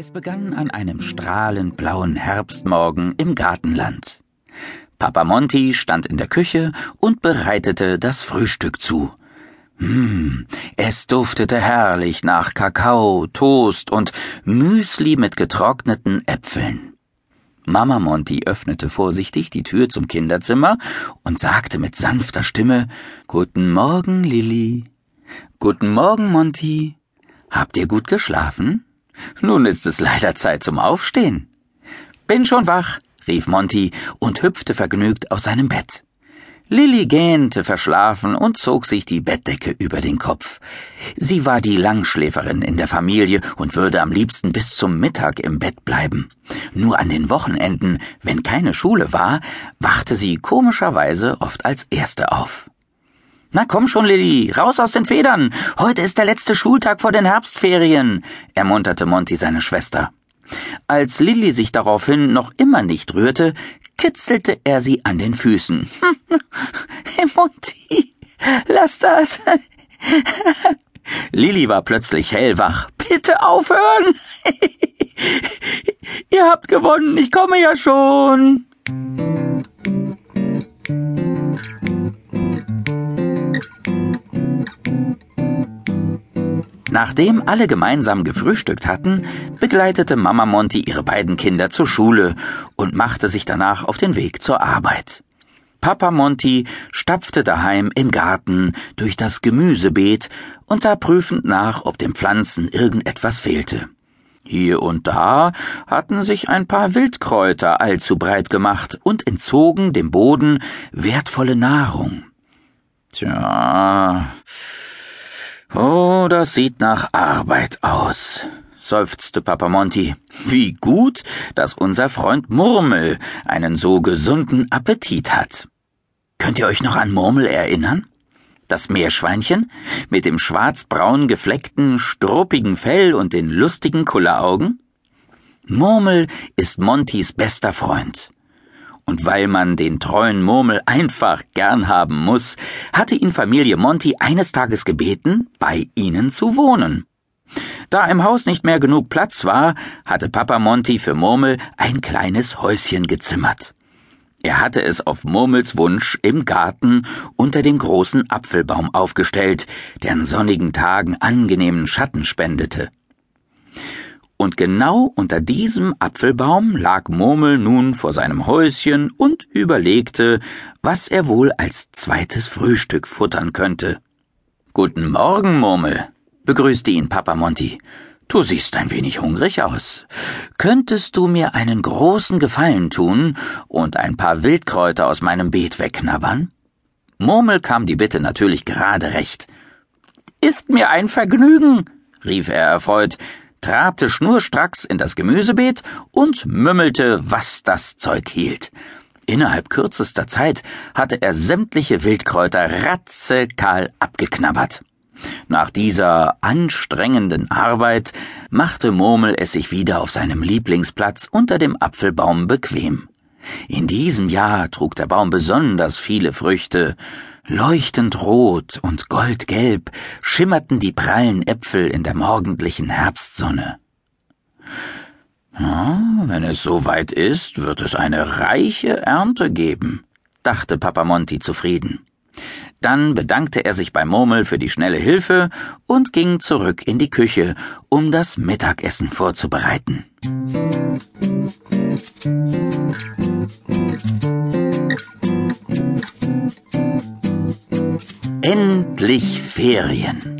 Es begann an einem strahlend blauen Herbstmorgen im Gartenland. Papa Monty stand in der Küche und bereitete das Frühstück zu. Hm, es duftete herrlich nach Kakao, Toast und Müsli mit getrockneten Äpfeln. Mama Monty öffnete vorsichtig die Tür zum Kinderzimmer und sagte mit sanfter Stimme Guten Morgen, Lilly. Guten Morgen, Monty. Habt ihr gut geschlafen? Nun ist es leider Zeit zum Aufstehen. Bin schon wach, rief Monty und hüpfte vergnügt aus seinem Bett. Lilly gähnte verschlafen und zog sich die Bettdecke über den Kopf. Sie war die Langschläferin in der Familie und würde am liebsten bis zum Mittag im Bett bleiben. Nur an den Wochenenden, wenn keine Schule war, wachte sie komischerweise oft als Erste auf. Na komm schon, Lilly, raus aus den Federn. Heute ist der letzte Schultag vor den Herbstferien, ermunterte Monty seine Schwester. Als Lilly sich daraufhin noch immer nicht rührte, kitzelte er sie an den Füßen. hey, Monty, lass das. Lilly war plötzlich hellwach. Bitte aufhören. Ihr habt gewonnen, ich komme ja schon. Nachdem alle gemeinsam gefrühstückt hatten, begleitete Mama Monty ihre beiden Kinder zur Schule und machte sich danach auf den Weg zur Arbeit. Papa Monty stapfte daheim im Garten durch das Gemüsebeet und sah prüfend nach, ob den Pflanzen irgendetwas fehlte. Hier und da hatten sich ein paar Wildkräuter allzu breit gemacht und entzogen dem Boden wertvolle Nahrung. Tja, Oh, das sieht nach Arbeit aus, seufzte Papa Monty. Wie gut, dass unser Freund Murmel einen so gesunden Appetit hat. Könnt ihr euch noch an Murmel erinnern? Das Meerschweinchen mit dem schwarzbraun gefleckten, struppigen Fell und den lustigen Kulleraugen? Murmel ist Montys bester Freund. Und weil man den treuen Murmel einfach gern haben muss, hatte ihn Familie Monty eines Tages gebeten, bei ihnen zu wohnen. Da im Haus nicht mehr genug Platz war, hatte Papa Monty für Murmel ein kleines Häuschen gezimmert. Er hatte es auf Murmels Wunsch im Garten unter dem großen Apfelbaum aufgestellt, der an sonnigen Tagen angenehmen Schatten spendete. Und genau unter diesem Apfelbaum lag Murmel nun vor seinem Häuschen und überlegte, was er wohl als zweites Frühstück futtern könnte. Guten Morgen, Murmel, begrüßte ihn Papa Monty. Du siehst ein wenig hungrig aus. Könntest du mir einen großen Gefallen tun und ein paar Wildkräuter aus meinem Beet wegknabbern? Murmel kam die Bitte natürlich gerade recht. Ist mir ein Vergnügen, rief er erfreut, trabte schnurstracks in das Gemüsebeet und mümmelte, was das Zeug hielt. Innerhalb kürzester Zeit hatte er sämtliche Wildkräuter ratzekahl abgeknabbert. Nach dieser anstrengenden Arbeit machte Murmel es sich wieder auf seinem Lieblingsplatz unter dem Apfelbaum bequem. In diesem Jahr trug der Baum besonders viele Früchte, Leuchtend rot und goldgelb schimmerten die prallen Äpfel in der morgendlichen Herbstsonne. Ja, wenn es so weit ist, wird es eine reiche Ernte geben, dachte Papa Monty zufrieden. Dann bedankte er sich bei Murmel für die schnelle Hilfe und ging zurück in die Küche, um das Mittagessen vorzubereiten. Endlich Ferien.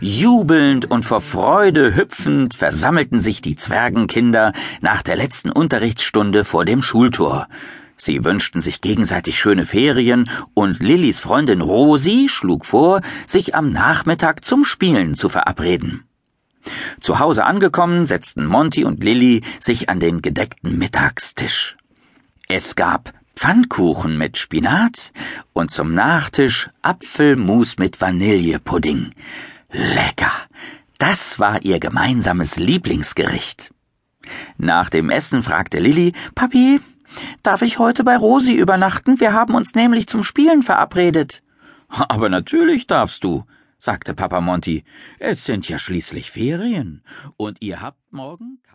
Jubelnd und vor Freude hüpfend versammelten sich die Zwergenkinder nach der letzten Unterrichtsstunde vor dem Schultor. Sie wünschten sich gegenseitig schöne Ferien und Lillys Freundin Rosi schlug vor, sich am Nachmittag zum Spielen zu verabreden. Zu Hause angekommen, setzten Monty und Lilly sich an den gedeckten Mittagstisch. Es gab Pfannkuchen mit Spinat und zum Nachtisch Apfelmus mit Vanillepudding. Lecker! Das war ihr gemeinsames Lieblingsgericht. Nach dem Essen fragte Lilly, Papi, darf ich heute bei Rosi übernachten? Wir haben uns nämlich zum Spielen verabredet. Aber natürlich darfst du, sagte Papa Monty. Es sind ja schließlich Ferien. Und ihr habt morgen